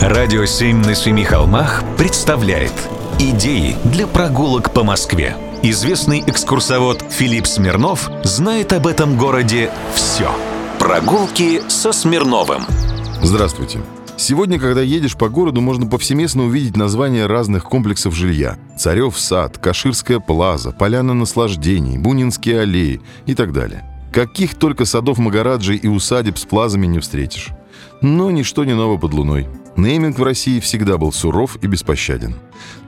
Радио «Семь на семи холмах» представляет Идеи для прогулок по Москве. Известный экскурсовод Филипп Смирнов знает об этом городе все. Прогулки со Смирновым. Здравствуйте. Сегодня, когда едешь по городу, можно повсеместно увидеть названия разных комплексов жилья. Царев сад, Каширская плаза, Поляна наслаждений, Бунинские аллеи и так далее. Каких только садов Магараджи и усадеб с плазами не встретишь. Но ничто не ново под луной. Нейминг в России всегда был суров и беспощаден.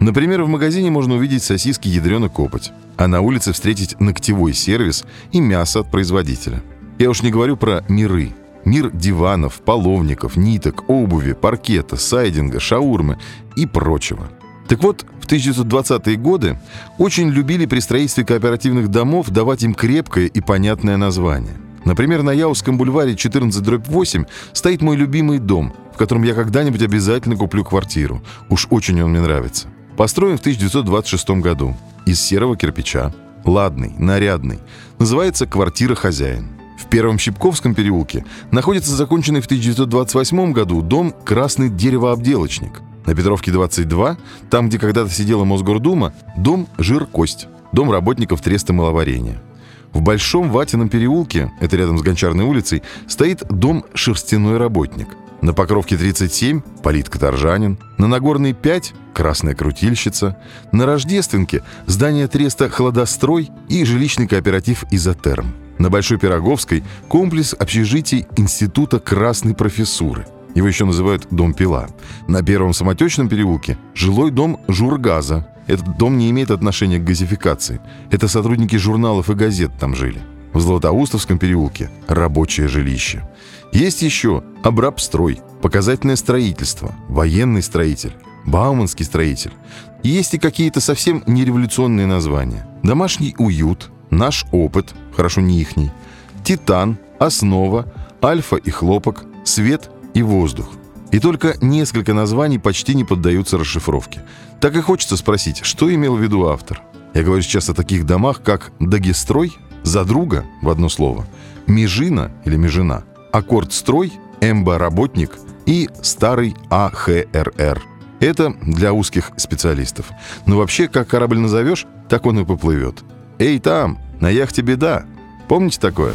Например, в магазине можно увидеть сосиски ядрена копоть, а на улице встретить ногтевой сервис и мясо от производителя. Я уж не говорю про миры. Мир диванов, половников, ниток, обуви, паркета, сайдинга, шаурмы и прочего. Так вот, в 1920-е годы очень любили при строительстве кооперативных домов давать им крепкое и понятное название. Например, на Яузском бульваре 14-8 стоит мой любимый дом, в котором я когда-нибудь обязательно куплю квартиру. Уж очень он мне нравится. Построен в 1926 году. Из серого кирпича. Ладный, нарядный. Называется «Квартира хозяин». В Первом Щипковском переулке находится законченный в 1928 году дом «Красный деревообделочник». На Петровке 22, там, где когда-то сидела Мосгордума, дом «Жир-кость», дом работников треста мыловарения. В Большом Ватином переулке, это рядом с Гончарной улицей, стоит дом «Шерстяной работник». На Покровке 37 – Полит Каторжанин. На Нагорной 5 – Красная Крутильщица. На Рождественке – здание треста «Холодострой» и жилищный кооператив «Изотерм». На Большой Пироговской – комплекс общежитий Института Красной Профессуры. Его еще называют «Дом Пила». На Первом Самотечном переулке – жилой дом Жургаза. Этот дом не имеет отношения к газификации. Это сотрудники журналов и газет там жили. В Златоустовском переулке – рабочее жилище. Есть еще Абрабстрой, показательное строительство, военный строитель, Бауманский строитель. Есть и какие-то совсем нереволюционные названия. Домашний уют, наш опыт, хорошо не ихний, Титан, Основа, Альфа и Хлопок, Свет и Воздух. И только несколько названий почти не поддаются расшифровке. Так и хочется спросить, что имел в виду автор. Я говорю сейчас о таких домах, как Дагестрой, Задруга в одно слово, Межина или Межина – Аккорд-строй, МБ-работник и старый АХРР. Это для узких специалистов. Но вообще, как корабль назовешь, так он и поплывет. «Эй, там, на яхте беда!» Помните такое?